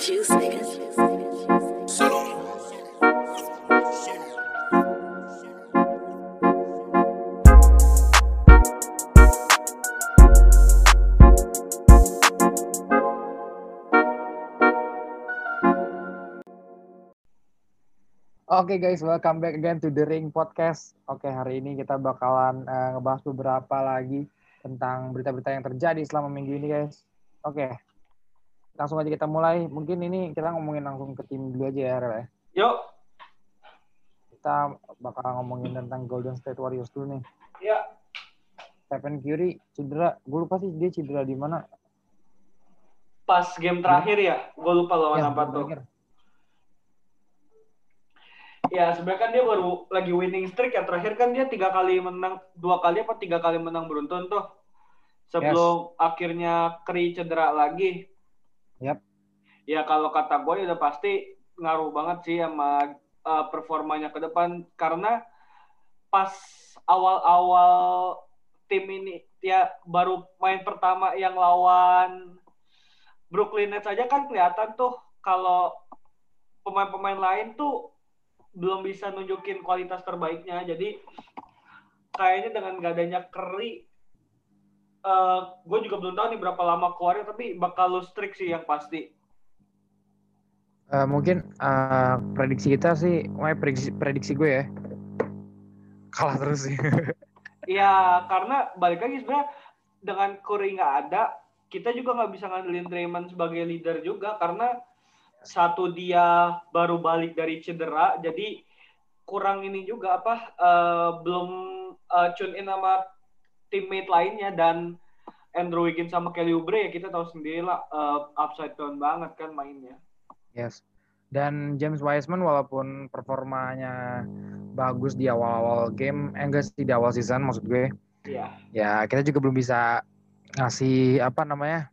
Oke guys, welcome back again to The Ring Podcast. Oke, hari ini kita bakalan eh, ngebahas beberapa lagi tentang berita-berita yang terjadi selama minggu ini guys. Oke, langsung aja kita mulai. Mungkin ini kita ngomongin langsung ke tim dulu aja ya, Rel. ya. Yuk, Kita bakal ngomongin tentang Golden State Warriors dulu nih. ya Stephen Curry cedera. Gue lupa sih dia cedera di mana. pas game terakhir ya, gue lupa lawan Ya, apa tuh. pikir. Ya sebenarnya kan dia baru lagi winning streak ya terakhir kan dia tiga kali menang, dua kali apa tiga kali menang beruntun tuh. Sebelum akhirnya Curry cedera lagi. Yap. Ya kalau kata gue udah pasti ngaruh banget sih sama uh, performanya ke depan karena pas awal-awal tim ini ya baru main pertama yang lawan Brooklyn Nets aja kan kelihatan tuh kalau pemain-pemain lain tuh belum bisa nunjukin kualitas terbaiknya. Jadi kayaknya dengan gak adanya Curry, gue juga belum tahu nih berapa lama keluarnya, tapi bakal lose streak sih yang pasti. Eh, mungkin eh, prediksi kita sih, wah, prediksi, prediksi gue ya. Kalah terus sih. Ya karena balik lagi sebenarnya dengan Curry nggak ada, kita juga nggak bisa ngandelin Draymond sebagai leader juga karena satu dia baru balik dari cedera, jadi kurang ini juga apa eh, belum eh, tune in sama teammate lainnya dan Andrew Wiggins sama Kelly Oubre ya kita tahu sendiri lah eh, upside down banget kan mainnya. Yes. Dan James Wiseman walaupun performanya bagus di awal-awal game, eh enggak sih di awal season maksud gue. Iya. Ya, kita juga belum bisa ngasih apa namanya?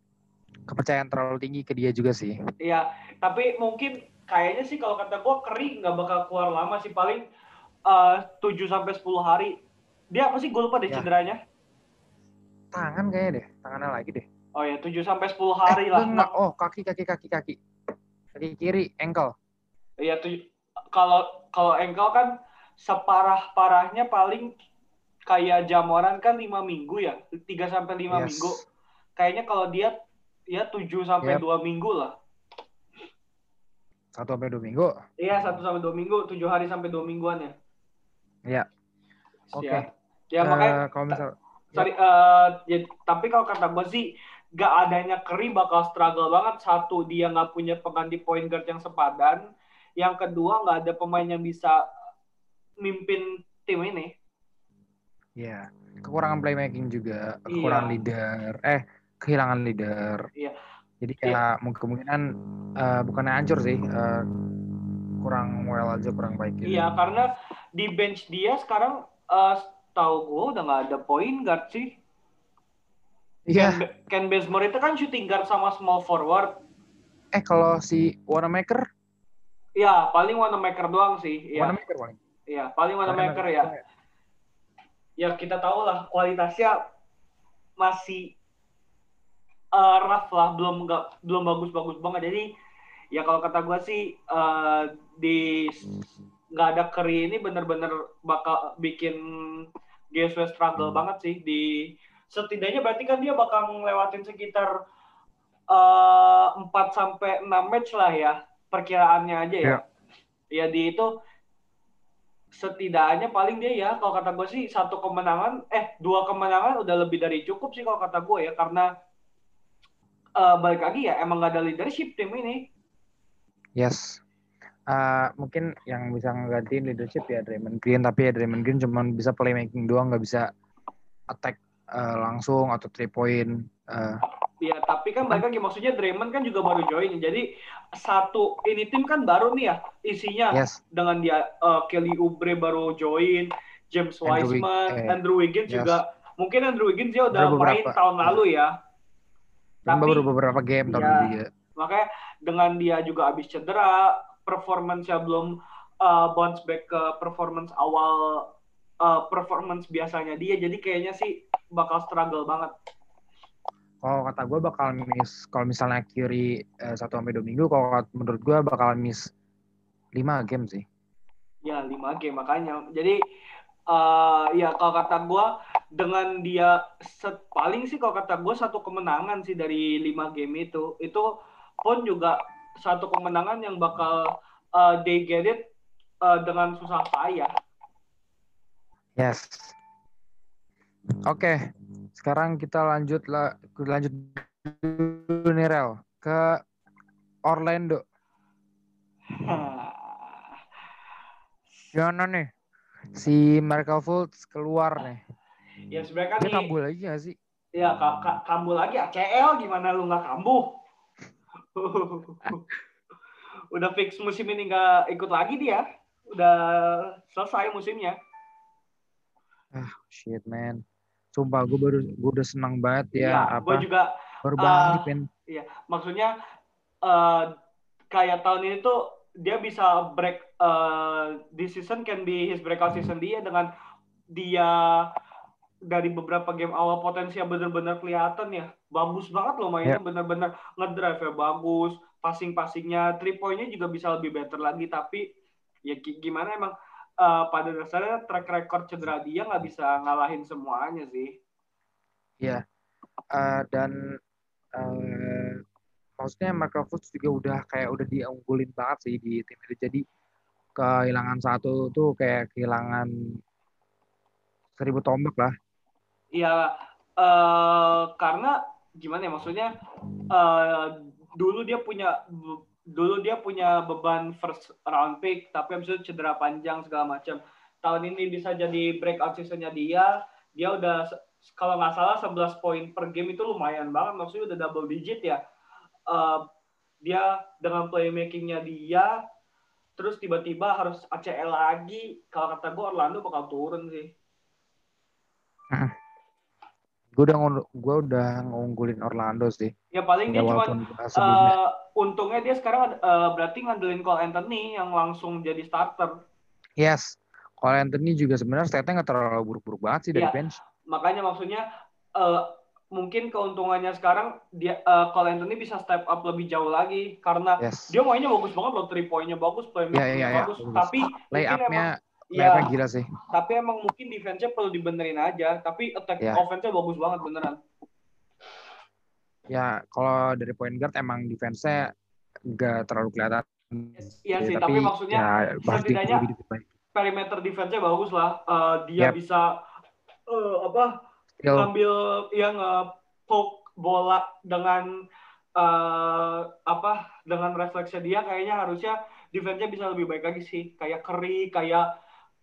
kepercayaan terlalu tinggi ke dia juga sih. Iya, tapi mungkin kayaknya sih kalau kata gue Curry nggak bakal keluar lama sih paling eh, 7 sampai 10 hari. Dia apa sih gue lupa deh Ya. cederanya. Tangan kayaknya deh, tangannya lagi deh. Oh ya, 7 sampai 10 hari Eh, lah. enggak. Oh, kaki kaki kaki kaki. Kaki kiri, ankle. Iya, tuh kalau kalau ankle kan separah-parahnya paling kayak jamoran kan 5 minggu ya, 3 sampai 5 Yes. minggu. Kayaknya kalau dia ya 7 sampai Yep. 2 minggu lah. Satu sampai dua minggu. Iya, 1 sampai 2 minggu, 7 hari sampai 2 mingguan ya. Iya. Oke. Ya, ya makanya Eh, kalau misal sorry eh, ya, tapi kalau kata gue sih gak adanya Curry bakal struggle banget satu dia nggak punya pengganti point guard yang sepadan yang kedua nggak ada pemain yang bisa mimpin tim ini ya kekurangan playmaking juga, kekurangan Iya. leader. Eh, kehilangan leader. Iya. Jadi kayak kemungkinan eh, bukannya hancur sih, eh, kurang well aja, kurang baik gitu. iya karena di bench dia sekarang eh, tahu gue udah nggak ada point guard sih. Iya. Ken, Ken Bazemore itu kan shooting guard sama small forward. Eh kalau si Wanamaker, ya paling Wanamaker doang sih ya Wanamaker paling. ya paling Wanamaker ya. Ya kita tahu lah kualitasnya masih eh, rough lah belum nggak belum bagus-bagus banget. Jadi ya kalau kata gue sih eh, di nggak ada Curry ini bener-bener bakal bikin GSW struggle banget sih di setidaknya berarti kan dia bakal ngelewatin sekitar eh, 4 sampai 6 match lah ya perkiraannya aja ya. Iya. Ya di itu setidaknya paling dia ya kalau kata gue sih satu kemenangan eh dua kemenangan udah lebih dari cukup sih kalau kata gue ya karena eh, balik lagi ya emang gak ada leadership tim ini Yes. Eh, mungkin yang bisa ngegantiin leadership ya Draymond Green, tapi ya Draymond Green cuma bisa playmaking doang, nggak bisa attack eh, langsung atau three point. Eh, ya tapi kan lagi maksudnya Draymond kan juga baru join jadi satu ini tim kan baru nih ya isinya yes. dengan dia eh, Kelly Oubre baru join James Andrew Wiseman eh, Andrew Wiggins yes. juga mungkin Andrew Wiggins dia udah Baru main beberapa. tahun lalu ya Tapi- baru beberapa game tahun Iya. ketiga. makanya dengan dia juga habis cedera performance-nya belum uh, bounce back ke performance awal uh, performance biasanya dia jadi kayaknya sih bakal struggle banget kalau kata gue bakal miss kalau misalnya Curry eh, satu sampai dua minggu kalau menurut gue bakal miss lima game sih Ya, 5 game makanya. Jadi eh ya kalau kata gua dengan dia set, paling sih kalau kata gua satu kemenangan sih dari 5 game itu. Itu pun juga satu kemenangan yang bakal eh, they get it eh, dengan susah payah. yes. Oke sekarang kita lanjut lah lanjut dulu nih Rel. Ke Orlando. Gimana nih? Si Michael Fultz keluar nih. Ya sebenarnya kan dia nih, kambuh lagi gak sih? Ya ka- ka- kambuh lagi. ACL gimana lu nggak kambuh? Udah fix musim ini nggak ikut lagi dia. Udah selesai musimnya. shit man sumpah gue baru gue udah senang banget ya Iya, apa gue juga baru ah, banget men maksudnya eh, kayak tahun ini tuh dia bisa break eh this season can be his breakout season dia dengan dia dari beberapa game awal potensi yang benar-benar kelihatan ya bagus banget loh mainnya benar-benar ngedrive ya bagus passing-passingnya three point-nya juga bisa lebih better lagi tapi ya gi- gimana emang eh, pada dasarnya track record cedera dia nggak bisa ngalahin semuanya sih. Eh, dan eh, maksudnya Michael Fultz juga udah kayak udah diunggulin banget sih di tim itu. Jadi kehilangan satu tuh kayak kehilangan seribu tombak lah Iya, eh karena gimana ya maksudnya eh dulu dia punya dulu dia punya beban first round pick tapi habis cedera panjang segala macam. Tahun ini bisa jadi breakout seasonnya dia, dia udah kalau nggak salah 11 poin per game itu lumayan banget maksudnya udah double digit ya. Eh dia dengan playmakingnya dia terus tiba-tiba harus ACL lagi kalau kata gue Orlando bakal turun sih. Gue udah gue udah ngunggulin Orlando sih Ya paling ya dia cuma uh, untungnya dia sekarang eh, berarti ngandelin Cole Anthony yang langsung jadi starter. yes kalau Anthony juga sebenarnya statnya nggak terlalu buruk-buruk banget sih dari Iya. bench Makanya maksudnya eh, mungkin keuntungannya sekarang dia eh, Cole Anthony bisa step up lebih jauh lagi karena yes dia mainnya bagus banget loh, three point-nya bagus, playmaking Iya, iya, iya, bagus. bagus. Tapi emang ya, layupnya gila sih tapi emang mungkin defense-nya perlu dibenerin aja. Tapi attack Iya. offense-nya bagus banget beneran. ya kalau dari point guard emang defense-nya nggak terlalu kelihatan Iya sih, Ya, tapi, maksudnya ya, di- setidaknya diperbaiki. perimeter defense-nya bagus lah. Eh, dia Yep. bisa eh, apa Still, ngambil yang poke bola dengan eh, apa dengan refleksnya dia kayaknya harusnya defense-nya bisa lebih baik lagi sih kayak Curry kayak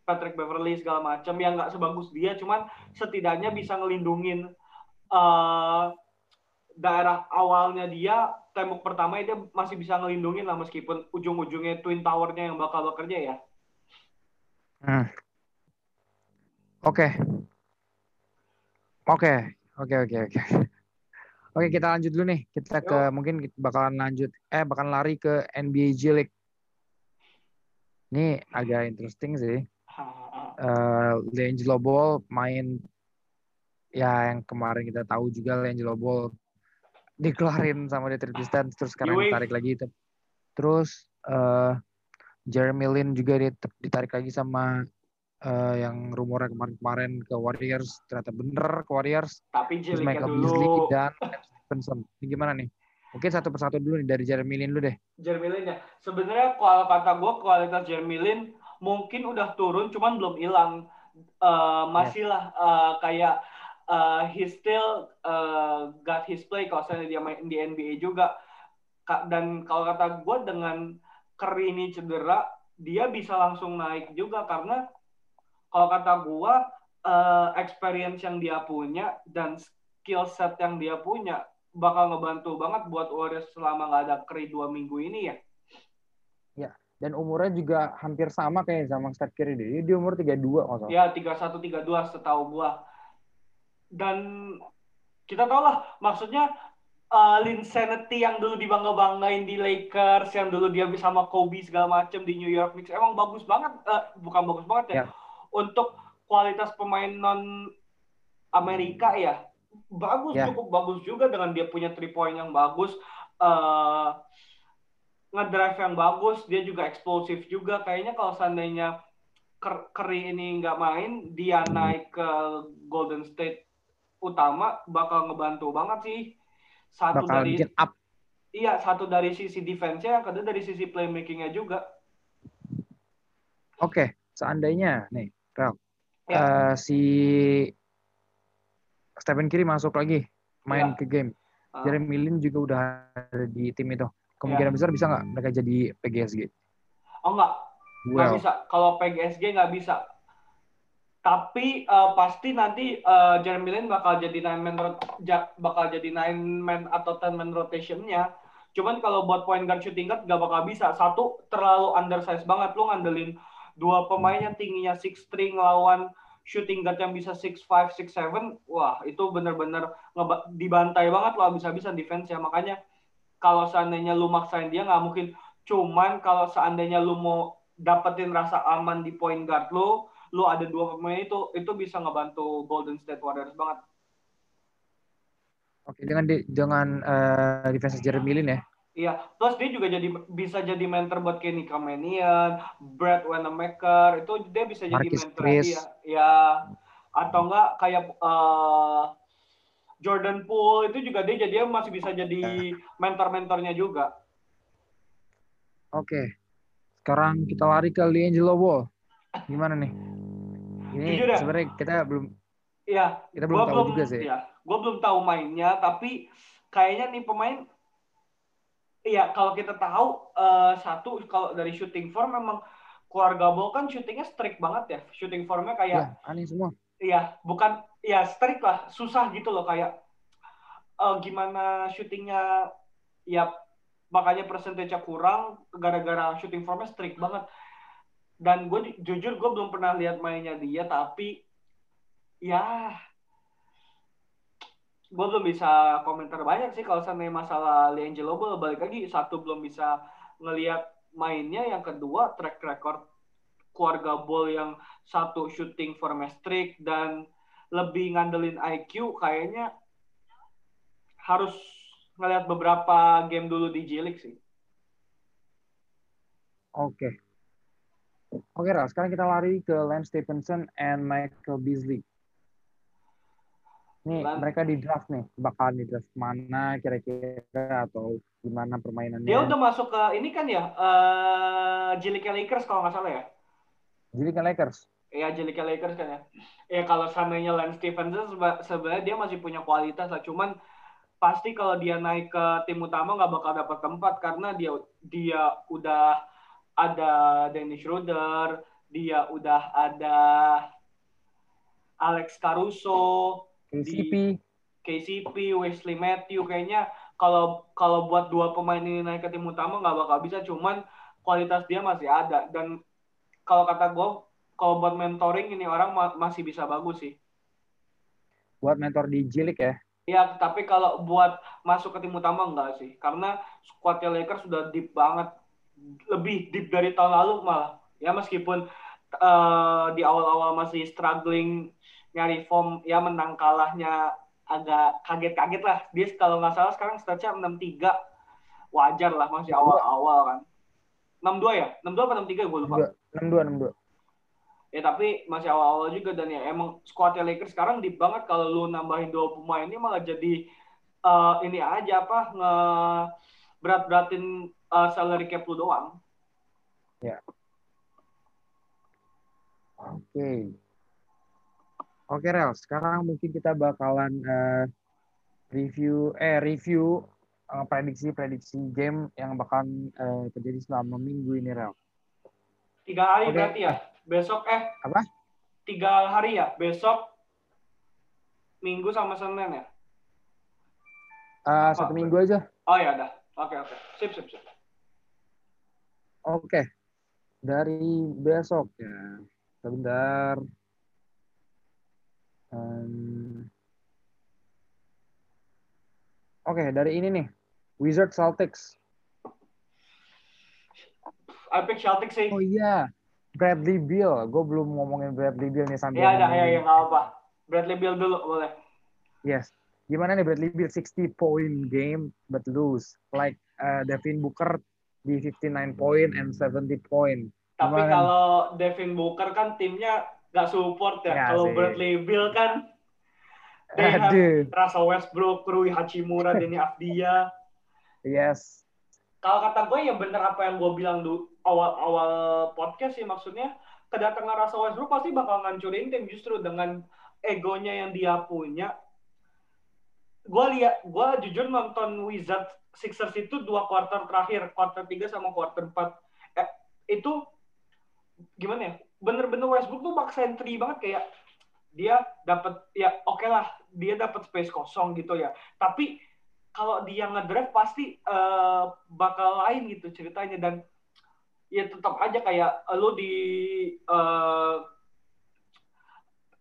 Patrick Beverly segala macam yang nggak sebagus dia cuman setidaknya bisa ngelindungin eh, daerah awalnya dia tembok pertama dia masih bisa ngelindungin lah meskipun ujung-ujungnya twin towernya yang bakal bekerja ya Hmm. Oke. Oke, oke, oke, oke. Oke, kita lanjut dulu nih. Kita ke mungkin kita bakalan lanjut eh bakalan lari ke NBA G League. Ini agak interesting sih. Eh D'Angelo Ball main ya yang kemarin kita tahu juga D'Angelo Ball dikeluarin sama Detroit Pistons terus sekarang ditarik lagi terus eh Jeremy Lin juga dit- ditarik lagi sama eh, yang rumornya kemarin-kemarin ke Warriors ternyata bener ke Warriors. Tapi terus Michael Beasley dulu. dan Lance Stephenson ini gimana nih? Mungkin satu persatu dulu nih dari Jeremy Lin dulu deh. Jeremy Lin ya. Sebenarnya kalau kata gue kualitas Jeremy Lin mungkin udah turun, cuman belum hilang. Eh, masih lah eh, kayak eh, he still eh, got his play kalau misalnya dia main di NBA juga. Dan kalau kata gue dengan Curry ini cedera, dia bisa langsung naik juga karena kalau kata gue eh, experience yang dia punya dan skill set yang dia punya bakal ngebantu banget buat Warriors selama nggak ada Curry dua minggu ini ya. Dan umurnya juga hampir sama kayak sama Steph Curry deh dia umur 32 kalau salah Ya 31 32 setahu gua. Dan kita tahu lah maksudnya uh, Linsanity yang dulu dibangga-banggain di Lakers, yang dulu dia sama Kobe segala macem di New York Knicks emang bagus banget, eh, bukan bagus banget ya. Ya. Untuk kualitas pemain non Amerika ya, bagus Ya. cukup bagus juga dengan dia punya three point yang bagus eh ngedrive yang bagus dia juga eksplosif juga kayaknya kalau seandainya Curry ini nggak main dia naik ke Golden State utama bakal ngebantu banget sih satu Bakal dari up. iya satu dari sisi defense-nya yang kedua dari sisi playmaking-nya juga Oke, seandainya nih, Rel, Ya. eh, si Stephen Curry masuk lagi main Ya. ke game. Ah. Jeremy Lin juga udah ada di tim itu. Kemungkinan Ya. besar bisa nggak mereka jadi PGSG? oh nggak. Nggak Well, bisa. Kalau PGSG nggak bisa. Tapi eh, pasti nanti eh, Jeremy Lin bakal jadi nine man bakal jadi nine man atau ten man rotationnya. Cuman kalau buat point guard shooting guard nggak bakal bisa. Satu terlalu undersize banget. Lu ngandelin dua pemain yang tingginya six three ngelawan shooting guard yang bisa six five six seven wah itu bener-bener dibantai banget lo bisa-bisa defense ya makanya kalau seandainya lu maksain dia nggak mungkin cuman kalau seandainya lu mau dapetin rasa aman di point guard lu lu ada dua pemain itu itu bisa ngebantu Golden State Warriors banget oke dengan di- dengan eh, defense Jeremy Lin ya. Iya, plus dia juga jadi bisa jadi mentor buat Kenny Kamenian, Brad Wanamaker, itu dia bisa jadi Marquis mentor Chris. dia. Ya, atau enggak kayak eh, Jordan Poole itu juga dia jadi masih bisa jadi mentor-mentornya juga. Oke. Sekarang kita lari ke Liangelo Ball. Gimana nih? Ini Jujur ya? sebenarnya kita belum Iya, kita belum gua tahu juga sih. Iya, gua belum tahu mainnya, tapi kayaknya nih pemain Iya, kalau kita tahu eh, satu kalau dari shooting form memang keluarga Ball kan shootingnya strict banget ya. Shooting formnya kayak Ya, aneh semua. Iya, bukan ya strict lah, susah gitu loh kayak eh, gimana syutingnya ya makanya persentasenya kurang gara-gara shooting formnya strict banget. Dan gue ju- jujur gue belum pernah lihat mainnya dia tapi ya gue belum bisa komentar banyak sih kalau sampai masalah Liangelo balik lagi satu belum bisa ngelihat mainnya yang kedua track record keluarga Ball yang satu shooting formnya strict dan lebih ngandelin IQ kayaknya harus ngelihat beberapa game dulu di J League sih. Oke. Oke, Ral. Sekarang kita lari ke Lance Stephenson and Michael Beasley. Nih, Lan- mereka di draft nih. Bakal di draft mana kira-kira atau gimana permainannya. Dia udah masuk ke ini kan ya J League Lakers kalau nggak salah ya. Jadi kan Lakers. Iya J League Lakers kan ya. Ya kalau seandainya Lance Stephenson seba- sebenarnya dia masih punya kualitas lah. Cuman pasti kalau dia naik ke tim utama nggak bakal dapat tempat karena dia dia udah ada Dennis Schroeder, dia udah ada Alex Caruso, KCP. KCP, Wesley Matthew kayaknya kalau kalau buat dua pemain ini naik ke tim utama nggak bakal bisa cuman kualitas dia masih ada dan kalau kata gue kalau buat mentoring ini orang ma- masih bisa bagus sih. Buat mentor di J League ya. ya tapi kalau buat masuk ke tim utama enggak sih. Karena squadnya Lakers sudah deep banget. Lebih deep dari tahun lalu malah. Ya meskipun eh, di awal-awal masih struggling nyari form ya menang kalahnya agak kaget-kaget lah. Dia kalau nggak salah sekarang statsnya 6-3 wajar lah masih awal-awal kan 6-2 ya? 6-2 apa 6-3 gue lupa. 62 62. ya tapi masih awal-awal juga dan ya. Emang squadnya Lakers sekarang deep banget. Kalau lu nambahin dua pemain ini malah jadi eh, ini aja apa nge berat-beratin eh, salary cap lu doang. Oke. Oke, Rel. Sekarang mungkin kita bakalan eh, review eh review prediksi-prediksi game yang bakalan eh, terjadi selama minggu ini, Rel. tiga hari Oke. berarti ya besok eh Apa? tiga hari ya besok minggu sama senin ya Eh, satu Apa? minggu aja. oh ya udah oke oke sip sip sip Oke. Dari besok ya. Sebentar. Em, Oke, dari ini nih. Wizard Celtics. I pick Celtics sih Oh iya. Bradley Beal. Gue belum ngomongin Bradley Beal nih sambil ya ada ya ngomongin- ya nggak apa Bradley Beal dulu boleh Yes. gimana nih Bradley Beal 60 point game but lose like uh, Devin Booker di 59 point and 70 point. Tapi Gimana? kalau Devin Booker kan timnya nggak support ya. Ya kalau. Bradley Beal kan they have Aduh, Russell Westbrook, Rui Hachimura, Denny Avdia. Yes. Kalau kata gue ya bener apa yang gue bilang dulu awal-awal podcast sih maksudnya kedatangan Russell Westbrook pasti bakal ngancurin tim justru dengan egonya yang dia punya. Gue lihat, gue jujur nonton Wizards Sixers itu dua quarter terakhir, quarter 3 sama quarter 4. Eh, itu gimana ya? Bener-bener Westbrook tuh bak sentry banget kayak dia dapat ya oke lah dia dapat space kosong gitu ya. Tapi kalau dia ngedraft pasti eh, bakal lain gitu ceritanya. Dan ya tetap aja kayak eh, lu di eh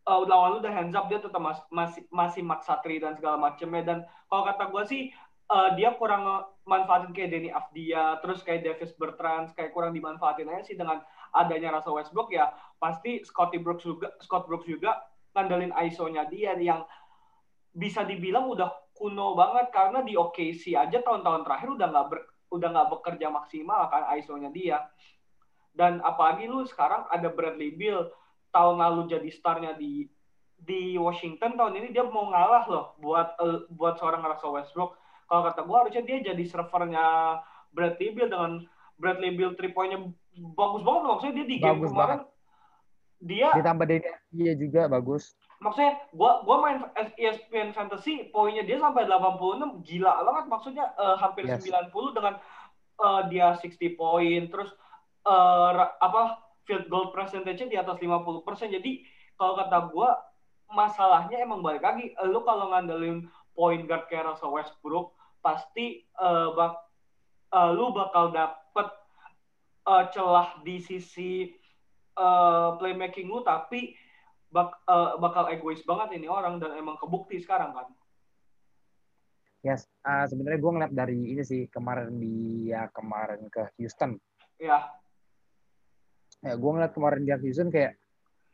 eh, lawan lu udah hands up dia tetap mas- masih masih maksa three dan segala macamnya dan kalau kata gue sih eh, dia kurang manfaatin kayak Denny Avdia terus kayak Davis Bertrand kayak kurang dimanfaatin aja sih. Dengan adanya Russell Westbrook ya pasti Scotty Brooks juga Scott Brooks juga ngandelin ISO-nya dia yang bisa dibilang udah kuno banget karena di OKC aja tahun-tahun terakhir udah nggak ber- udah nggak bekerja maksimal kan ISO-nya dia. Dan apalagi lu sekarang ada Bradley Beal tahun lalu jadi starnya di di Washington tahun ini dia mau ngalah loh buat eh, buat seorang Russell Westbrook. Kalau kata gua harusnya dia jadi servernya Bradley Beal dengan Bradley Beal three point-nya bagus banget loh. maksudnya dia di game Bagus kemarin dia Ditambah Avdia juga bagus. Maksudnya gua gua main ESPN Fantasy poinnya dia sampai 86 gila banget. Maksudnya eh, hampir Yes. 90 dengan eh, dia 60 poin terus eh, ra- apa field goal percentage di atas 50% jadi kalau kata gua masalahnya emang balik lagi eh, lu kalau ngandelin point guard kayak Russell Westbrook pasti eh, bak eh, lu bakal dapet eh, celah di sisi eh, playmaking lu. Tapi bak- eh, bakal egois banget ini orang dan emang kebukti sekarang kan. Yes. Ah, sebenarnya gue ngeliat dari ini sih kemarin dia kemarin ke Houston. Ya, Ya, gue ngeliat kemarin dia ke Houston kayak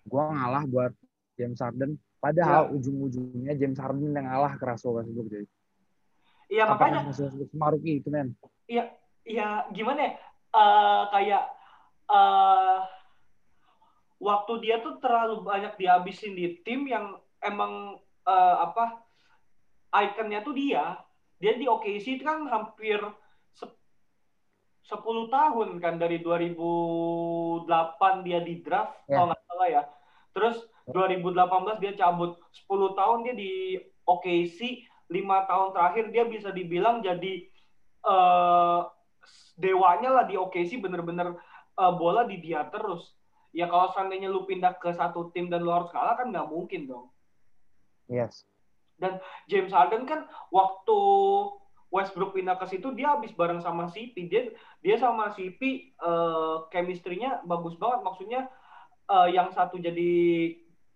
gue ngalah buat James Harden. Padahal Ya. ujung-ujungnya James Harden yang ngalah ke Russell Westbrook. Jadi. iya makanya Russell Westbrook rookie itu men? ya gimana ya? Eh, kayak eh waktu dia tuh terlalu banyak dihabisin di tim yang emang eh, apa ikonnya tuh dia. Dia di OKC itu kan hampir se- 10 tahun kan dari 2008 dia di draft Ya. kalau nggak salah ya. Terus 2018 dia cabut 10 tahun dia di OKC, 5 tahun terakhir dia bisa dibilang jadi eh dewanya lah di OKC bener-bener eh, bola di dia terus. Ya kalau seandainya lu pindah ke satu tim dan lu harus kalah kan nggak mungkin dong. Yes. James Harden kan waktu Westbrook pindah ke situ dia habis bareng sama CP. Dia dia sama CP eh chemistry-nya bagus banget. Maksudnya eh, yang satu jadi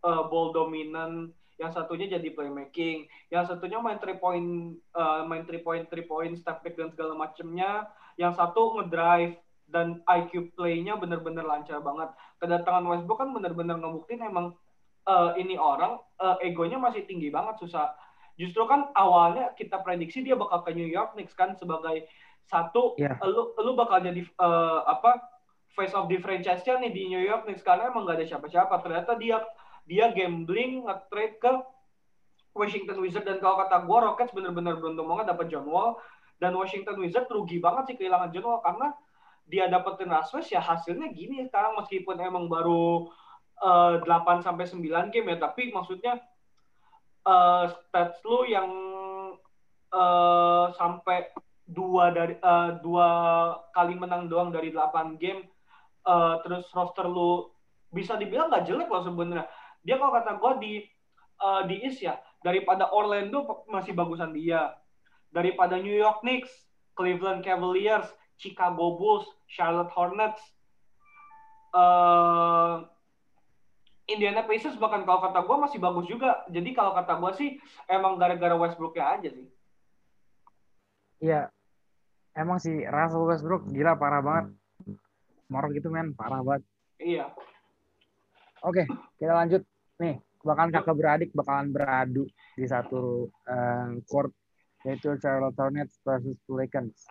eh, ball dominant, yang satunya jadi playmaking, yang satunya main three point eh, main three point three point step back dan segala macemnya, yang satu ngedrive dan IQ play-nya bener-bener lancar banget. Kedatangan Westbrook kan bener-bener ngebuktiin emang eh, ini orang eh, egonya masih tinggi banget susah. Justru kan awalnya kita prediksi dia bakal ke New York Knicks kan sebagai satu Iya. lu lu bakal jadi eh, apa face of the franchise-nya nih di New York Knicks karena emang gak ada siapa-siapa. Ternyata dia dia gambling nge-trade ke Washington Wizards dan kalau kata gua Rockets bener-bener beruntung banget dapat John Wall dan Washington Wizards rugi banget sih kehilangan John Wall karena dia dapetin West ya hasilnya gini sekarang. Meskipun emang baru eh, 8 sampai 9 game ya tapi maksudnya eh, stats lu yang eh, sampai dua dari dua kali menang doang dari 8 game eh, terus roster lu bisa dibilang nggak jelek loh sebenarnya. Dia kalau kata gue di eh, di East ya daripada Orlando masih bagusan dia. Daripada New York Knicks Cleveland Cavaliers Chicago Bulls Charlotte Hornets eh Indiana Pacers bahkan kalau kata gue masih bagus juga. Jadi kalau kata gue sih emang gara-gara Westbrook-nya aja sih. Iya. Emang sih Russell Westbrook gila parah banget. Morok gitu men, parah banget. Iya. Oke, kita lanjut. Nih, bakalan kakak beradik bakalan beradu di satu eh, court yaitu Charlotte Hornets versus Pelicans.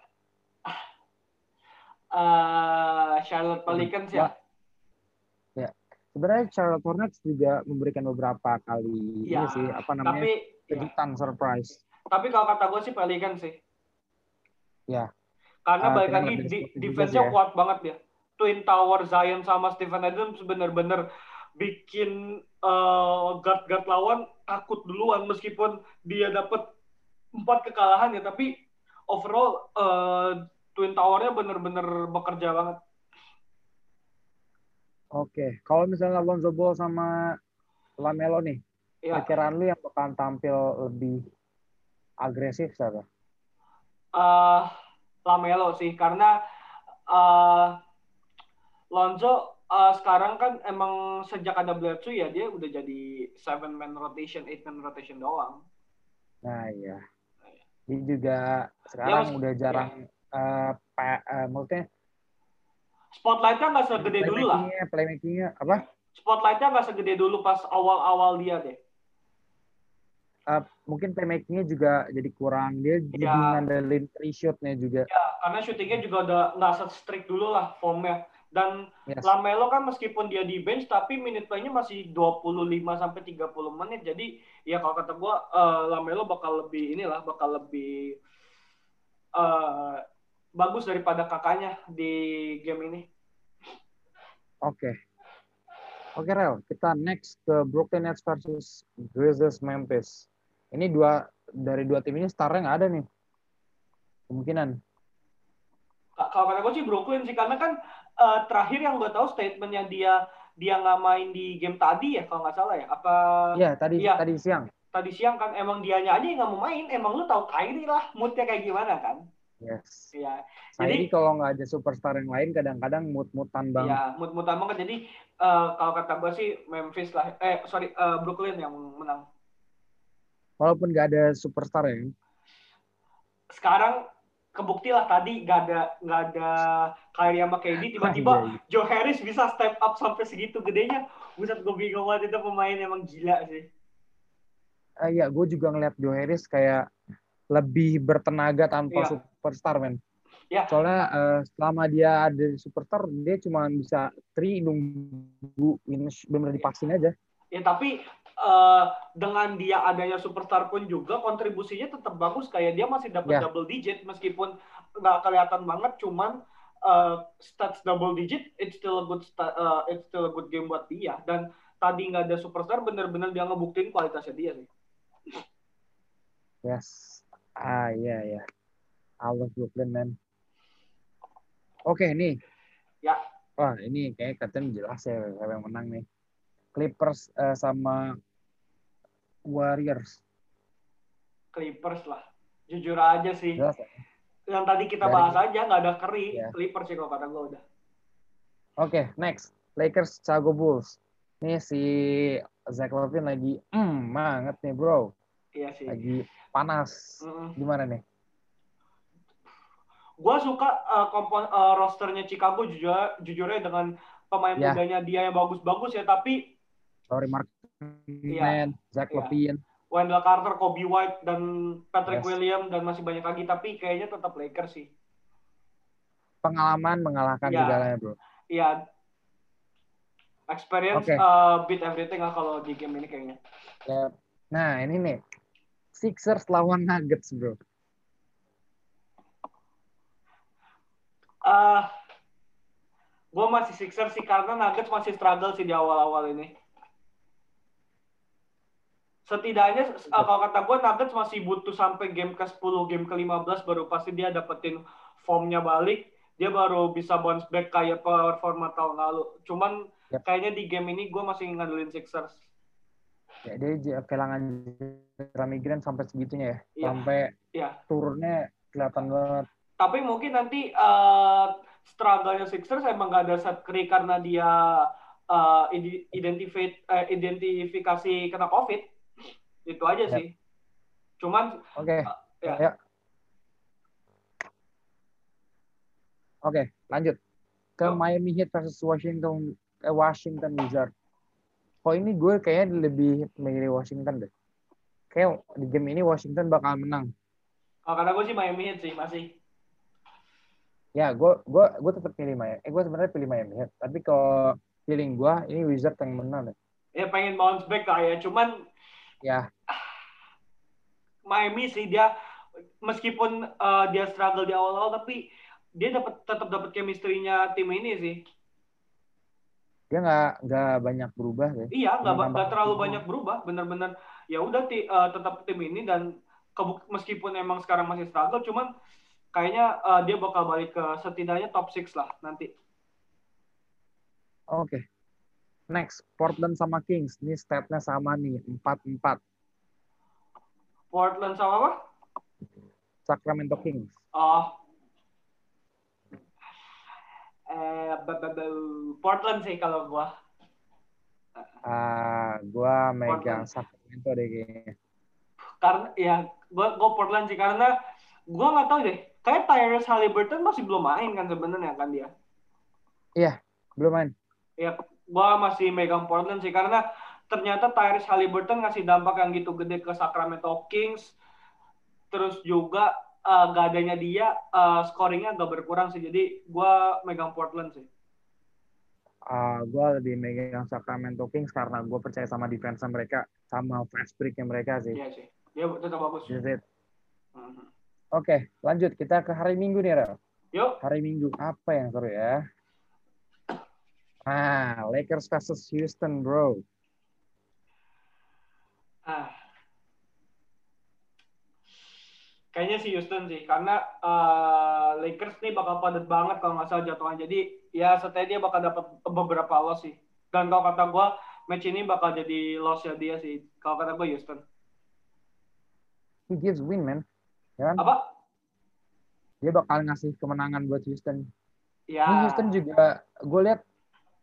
Eh, Charlotte Pelicans ya. Sebenarnya Charlotte Hornets juga memberikan beberapa kali Ya, ini sih apa namanya Tapi ya. kejutan surprise. tapi kalau kata gue sih Pelicans sih. Ya. Karena Ah, balik lagi di, defense-nya ya. kuat banget ya. Twin Tower Zion sama Stephen Adams bener-bener bikin eh, guard-guard lawan takut duluan meskipun dia dapat empat kekalahan ya tapi overall eh, Twin Tower-nya bener-bener bekerja banget. Oke, kalau misalnya Lonzo Ball sama Lamelo nih, Ya, perkiraan lu yang bakalan tampil lebih agresif siapa? eh Lamelo sih karena eh Lonzo eh, sekarang kan emang sejak ada Bledsoe ya dia udah jadi seven man rotation, eight man rotation doang. Nah iya. Dia juga sekarang mas- udah jarang eh pa- eh, maksudnya Spotlightnya nggak segede dulu lah. playmaking-nya, apa? Spotlightnya nggak segede dulu pas awal-awal dia deh. Eh, mungkin playmaking-nya juga jadi kurang. Dia jadi Ya. ngandelin three shoot-nya juga. Ya, karena syutingnya juga udah nggak se-strict dulu lah formnya. Dan Yes. Lamelo kan meskipun dia di bench tapi minute play-nya masih 25 sampai 30 menit. Jadi ya kalau kata gua eh, Lamelo bakal lebih inilah bakal lebih eh, bagus daripada kakaknya di game ini. Oke. Oke, Rel. Kita next ke Brooklyn Nets versus Grizzlies Memphis. Ini dua dari dua tim ini starnya nggak ada nih. Kemungkinan. Ka- Kalau kata gue sih Brooklyn sih karena kan eh, terakhir yang gue tahu statementnya dia dia nggak main di game tadi ya kalau nggak salah ya apa Iya, tadi Iya. tadi siang. tadi siang kan emang dianya aja yang nggak mau main emang lu tahu Kyrie lah moodnya kayak gimana kan Yes. ya Jadi kalau nggak ada superstar yang lain kadang-kadang mut-mutan banget. ya mood-moodan banget jadi eh, kalau kata gue sih Memphis lah eh sorry eh, Brooklyn yang menang Walaupun nggak ada superstar ya. sekarang kebukti lah tadi nggak ada nggak ada Kyrie sama KD tiba-tiba Iya, iya. Joe Harris bisa step up sampai segitu gedenya buset gue bingung banget itu pemain emang gila sih Eh, Iya, gue juga ngeliat Joe Harris kayak lebih bertenaga tanpa Iya. Superstar, men. Iya. Soalnya eh, selama dia ada di superstar, dia cuma bisa tri nunggu minus benar dipasin aja. Ya tapi eh, dengan dia adanya superstar pun juga kontribusinya tetap bagus kayak dia masih dapat Ya. double digit meskipun nggak kelihatan banget cuman eh, stats double digit it's still a good eh, it's still a good game buat dia dan tadi nggak ada superstar bener-bener dia ngebuktiin kualitasnya dia sih. Yes. Ah, iya, iya. I love Brooklyn, man. Oke, nih. Ya. Wah, ini kayak katanya jelas ya siapa yang menang nih. Clippers eh, sama Warriors. Clippers lah. Jujur aja sih. Jelas ya? Yang tadi kita Dari- bahas aja nggak ada Curry, Ya. Clippers sih kalau kata gue udah. Oke, next. Lakers Chicago Bulls. Nih si Zach Levine lagi mm banget nih, bro. Iya sih. Lagi panas. Mm-mm. Gimana nih? Gua suka uh, kompon uh, rosternya Chicago jujur jujurnya dengan pemain Ya. mudanya dia yang bagus-bagus ya tapi Sorry Mark Iya. Man, Zach Iya. Levine. Wendell Carter, Kobe White dan Patrick Yes. William dan masih banyak lagi tapi kayaknya tetap Lakers sih. Pengalaman mengalahkan Ya. segalanya, bro. Iya. Experience Oke. uh, beat everything lah kalau di game ini kayaknya. Ya. Nah, ini nih. Sixers lawan Nuggets, bro. Uh, gue masih Sixers sih karena Nuggets masih struggle sih di awal-awal ini. Setidaknya uh, kalau kata gue Nuggets masih butuh sampai game ke-10, game ke-15 baru pasti dia dapetin formnya balik. Dia baru bisa bounce back kayak performa tahun lalu. Cuman Yap. kayaknya di game ini gue masih ngandelin Sixers. Ya, dia kehilangan cedera migran sampai segitunya ya. Iya. Sampai Iya. turunnya kelihatan banget. Tapi mungkin nanti uh, struggle-nya Sixers emang gak ada set Curry karena dia uh, ide- identifi- eh, identifikasi kena COVID. Itu aja Yap. sih. Cuman Oke. ya. Ya. Oke, lanjut. Ke Oh. Miami Heat versus Washington eh, Washington Wizards. kok ini gue kayaknya lebih memilih Washington deh. Kayak di game ini Washington bakal menang. Oh, karena gue sih Miami Heat sih masih. Ya, gue gue gue tetap pilih Miami. Eh, gue sebenarnya pilih Miami Heat. Tapi kalau feeling gue ini Wizard yang menang deh. Ya pengen bounce back kayak cuman Ya, Miami sih dia meskipun uh, dia struggle di awal-awal tapi dia dapat tetap dapat chemistry-nya tim ini sih. dia nggak nggak banyak berubah deh. Iya, nggak terlalu banyak berubah, bener-bener ya udah ti- eh, tetap tim ini dan meskipun emang sekarang masih struggle, cuman kayaknya eh, dia bakal balik ke setidaknya top 6 lah nanti. Oke. Next, Portland sama Kings. Ini stat-nya sama nih, 4-4. Portland sama apa? Sacramento Kings. Oh. Eh, Portland sih kalau gua. Ah, gua megang Sacramento deh kayaknya. Karena ya gua gua Portland sih karena gua nggak tahu deh. Kayak Tyrese Halliburton masih belum main kan sebenarnya kan dia. Belum main. ya gua masih megang Portland sih karena ternyata Tyrese Halliburton ngasih dampak yang gitu gede ke Sacramento Kings terus juga eh, gak adanya dia eh, scoringnya agak berkurang sih jadi gua megang Portland sih Ah, gua lebih megang Sacramento Kings karena gua percaya sama defense mereka, sama fast break-nya mereka sih. iya sih dia tetap bagus That's it. Mhm. Oke, lanjut. Kita ke hari Minggu nih, Rel. yuk Hari Minggu, apa yang seru ya? Ah, Lakers versus Houston, bro. ah. kayaknya sih Houston sih karena eh, Lakers nih bakal padat banget kalau nggak salah jadwalnya jadi ya setidaknya dia bakal dapat beberapa loss sih dan kalau kata gua match ini bakal jadi loss ya dia sih kalau kata gua Houston He gives win, man. Ya kan? apa Dia bakal ngasih kemenangan buat Houston. ya Ini Houston juga, gue lihat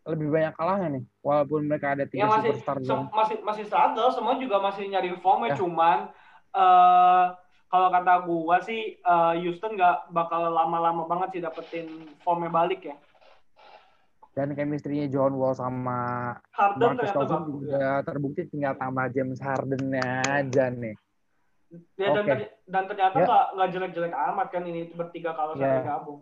lebih banyak kalahnya nih. Walaupun mereka ada ya tiga masih superstar. doang. masih masih struggle semua juga masih nyari formnya Ya. cuman eh kalau kata gua sih eh, Houston nggak bakal lama-lama banget sih dapetin formnya balik ya Dan chemistry-nya John Wall sama Harden Marcus Cousins bagus ya. juga terbukti tinggal tambah James Harden aja nih. Ya, dan, ter- dan ternyata Ya. nggak nggak jelek-jelek amat kan ini bertiga kalau Ya. sampai gabung.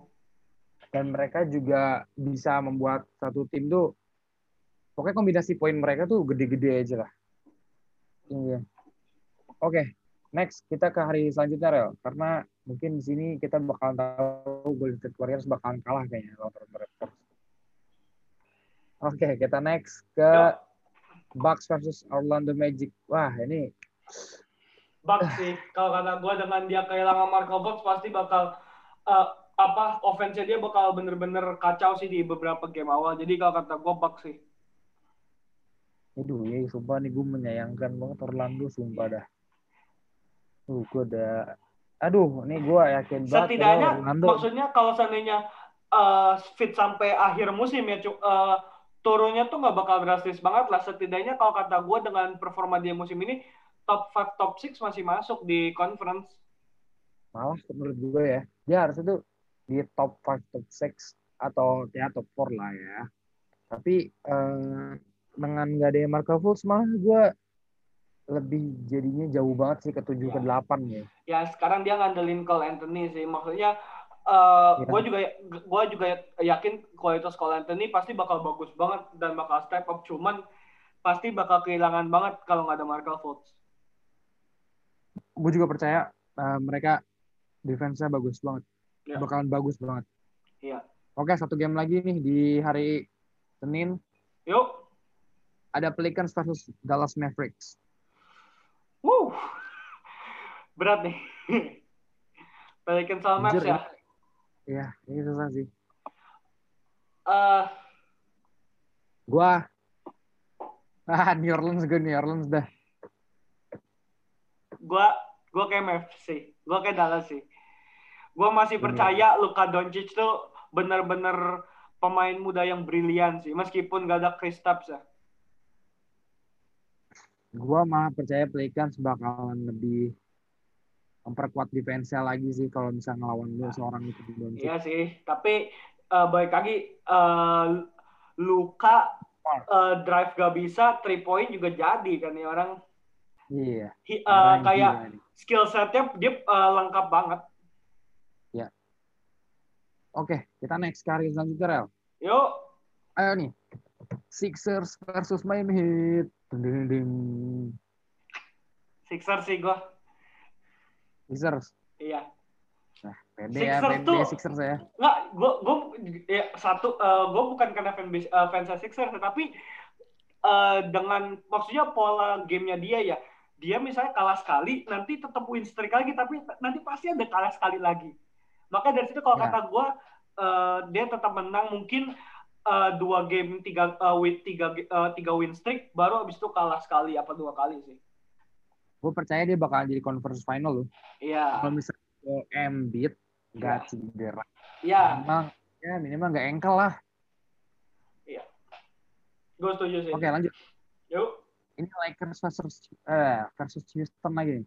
Dan mereka juga bisa membuat satu tim tuh pokoknya kombinasi poin mereka tuh gede-gede aja lah. Iya. Oke, next kita ke hari selanjutnya Rel. Karena mungkin di sini kita bakal tahu Golden State Warriors bakalan kalah kayaknya lawan Toronto Raptors. Oke, kita next ke Yuk. Bucks versus Orlando Magic. Wah, ini Bucks sih kalau kata gue dengan dia kehilangan Marco Fultz pasti bakal eh, apa offense dia bakal bener-bener kacau sih di beberapa game awal. Jadi kalau kata gue Bucks sih. Aduh, ya sumpah nih gue menyayangkan banget Orlando, sumpah dah. Tuh, gue udah... Aduh, nih gue yakin banget Setidaknya kalau Orlando. maksudnya kalau seandainya eh, fit sampai akhir musim ya eh, turunnya tuh nggak bakal drastis banget lah. Setidaknya kalau kata gue dengan performa dia musim ini top 5 top 6 masih masuk di conference. Malah menurut gue ya, dia harusnya tuh di top 5, top 6, atau ya top 4 lah ya. Tapi eh, dengan gak ada Marco Fultz malah gue lebih jadinya jauh banget sih ke 7 ke 8 ya. ya sekarang dia ngandelin Cole Anthony sih maksudnya eh Iya. gue juga gue juga yakin kualitas Cole Anthony pasti bakal bagus banget dan bakal step up cuman pasti bakal kehilangan banget kalau nggak ada Markel Fultz Gue juga percaya eh, mereka defense-nya bagus banget. Iya. Bakalan bagus banget. Iya. Oke, satu game lagi nih di hari Senin. yuk Ada Pelicans versus Dallas Mavericks. Wuh. berat nih Pelicans sama Mavs ya Iya, ini susah sih. Eh, Gua ah New Orleans gue New Orleans dah. gue gue kayak Mavs sih gue kayak Dallas sih gue masih Bener. percaya Luka Doncic tuh bener-bener pemain muda yang brilian sih meskipun gak ada Kristaps ya Gua malah percaya Pelicans bakalan lebih memperkuat defense-nya lagi sih kalau bisa ngelawan dia seorang itu Doncic. Iya sih, tapi eh, balik lagi eh, Luka eh, drive gak bisa, three point juga jadi kan nih orang. Iya. Hi- eh, Orang kayak. Skill setnya dia eh, lengkap banget. Oke, kita next kali selanjutnya, Rel. Yuk, Ayo nih. Sixers versus Miami Heat. Ding, ding, ding. Sixers sih gue. Sixers. Iya. Nah, pede ya, Sixers pede tuh- Sixers ya. Nggak, gue gue ya, satu gue bukan karena fan uh, fans Sixers tetapi eh, dengan maksudnya pola gamenya dia ya dia misalnya kalah sekali nanti tetap win streak lagi tapi nanti pasti ada kalah sekali lagi maka dari situ kalau Ya. kata gue eh, dia tetap menang mungkin eh, dua game tiga eh, win tiga eh, tiga win streak baru abis itu kalah sekali apa dua kali sih Gue percaya dia bakalan jadi conference final loh. iya Kalau misalnya Embiid nggak Ya. cedera, iya minimal ya minimal nggak engkel lah. gue setuju sih Oke lanjut. yuk Ini Lakers versus eh versus Houston lagi.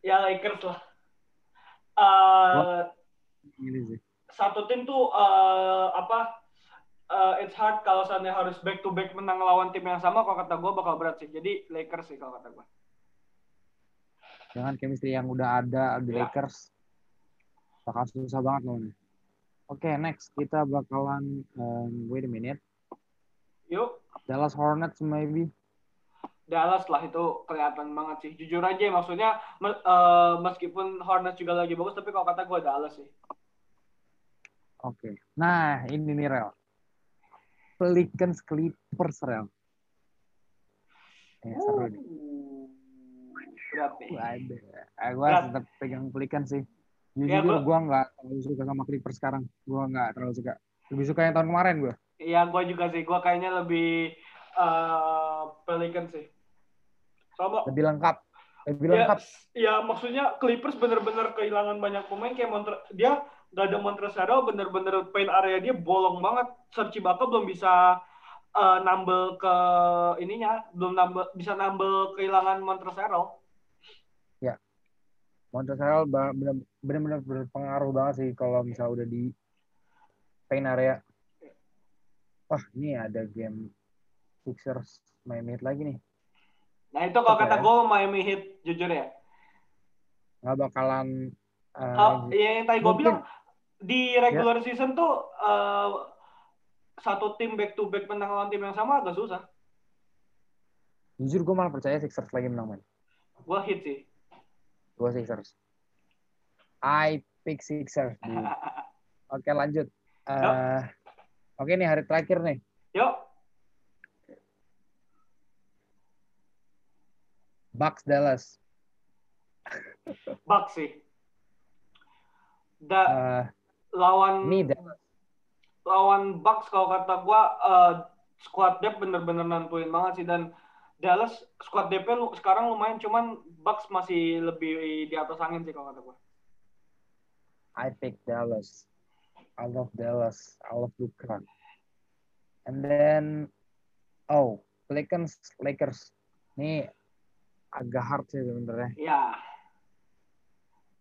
ya Lakers lah Ini sih. satu tim tuh eh, apa eh, it's hard kalau seandainya harus back to back menang lawan tim yang sama kalau kata gue bakal berat sih jadi Lakers sih kalau kata gue Dengan chemistry yang udah ada di Ya. Lakers, bakal susah banget loh. Oke, next kita bakalan um, wait a minute. yuk Dallas Hornets maybe. Dallas lah itu kelihatan banget sih jujur aja maksudnya me- eh, meskipun Hornets juga lagi bagus tapi kalau kata gue Dallas sih Oke. Nah, ini nih Rel. Pelicans Clippers Rel. Eh, seru nih. Uh, berat nih Ada. Ah, gue tetap pegang Pelicans sih. Jujur Ya, gua- gue nggak terlalu suka sama Clippers sekarang. Gue nggak terlalu suka. Lebih suka yang tahun kemarin gue. Iya gue juga sih gue kayaknya lebih eh Pelicans sih sama Lebih lengkap. Lebih ya, lengkap. ya maksudnya Clippers bener-bener kehilangan banyak pemain kayak Montre dia gak ada Montrezl bener-bener paint area dia bolong banget Serge Ibaka belum bisa eh, nambel ke ininya belum nambel bisa nambel kehilangan Montrezl Montreal ba- bener- bener-bener berpengaruh banget sih kalau misalnya udah di paint area. Wah, ini ada game Sixers Heat lagi nih. Nah itu kalau kata gue Miami Heat jujur ya Nggak bakalan uh, Oh, ya yang tadi gue bilang di regular season tuh eh, satu tim back to back menang lawan tim yang sama agak susah jujur gue malah percaya Sixers lagi menang man. gue hit sih Gue Sixers. I pick Sixers. Oke lanjut. Eh, Oke nih hari terakhir nih. yuk Bucks Dallas. Bucks sih da, Eh, lawan Dallas. lawan Bucks kalau kata gua eh, squad depth bener-bener nentuin banget sih dan Dallas squad depth lu sekarang lumayan cuman Bucks masih lebih di atas angin sih kalau kata gua. I pick Dallas. I love Dallas. I love Luka. And then, oh, Lakers, Lakers. Ini agak hard sih sebenarnya. Ya,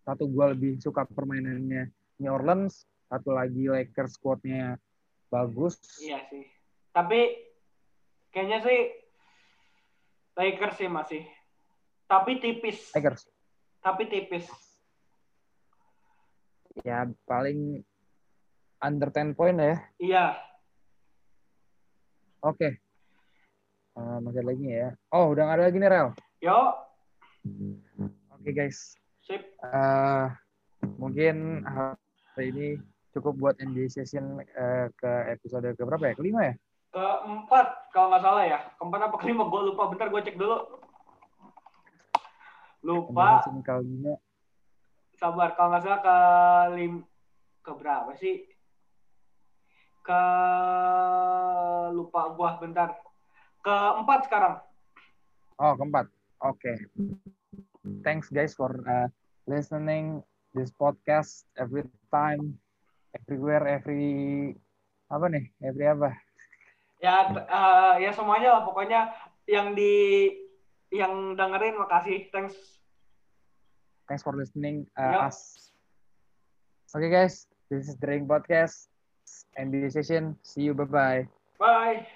Satu gue lebih suka permainannya New Orleans. Satu lagi Lakers squadnya bagus. iya sih. Tapi kayaknya sih Lakers sih masih. Tapi tipis. Lakers. Tapi tipis. Ya paling under 10 point ya. Iya. Oke. Eh, masih lagi ya. Oh, udah nggak ada lagi nih, Rel. Yo, Oke, guys. sip. eh mungkin hari ini cukup buat NBA session eh, ke episode ke berapa ya? Kelima ya? Keempat kalau nggak salah ya. Keempat apa kelima gue lupa. Bentar gue cek dulu. Lupa. kelima. sabar kalau nggak salah ke lim ke berapa sih ke lupa gua bentar keempat sekarang Oh, keempat. Oke. Thanks guys for uh, listening this podcast every time, everywhere, every apa nih? Every apa? ya eh, ya semuanya lah pokoknya yang di yang dengerin makasih thanks Thanks for listening Yep. uh, us. Oke guys, this is Ring Podcast. NBA session. See you. Bye bye. bye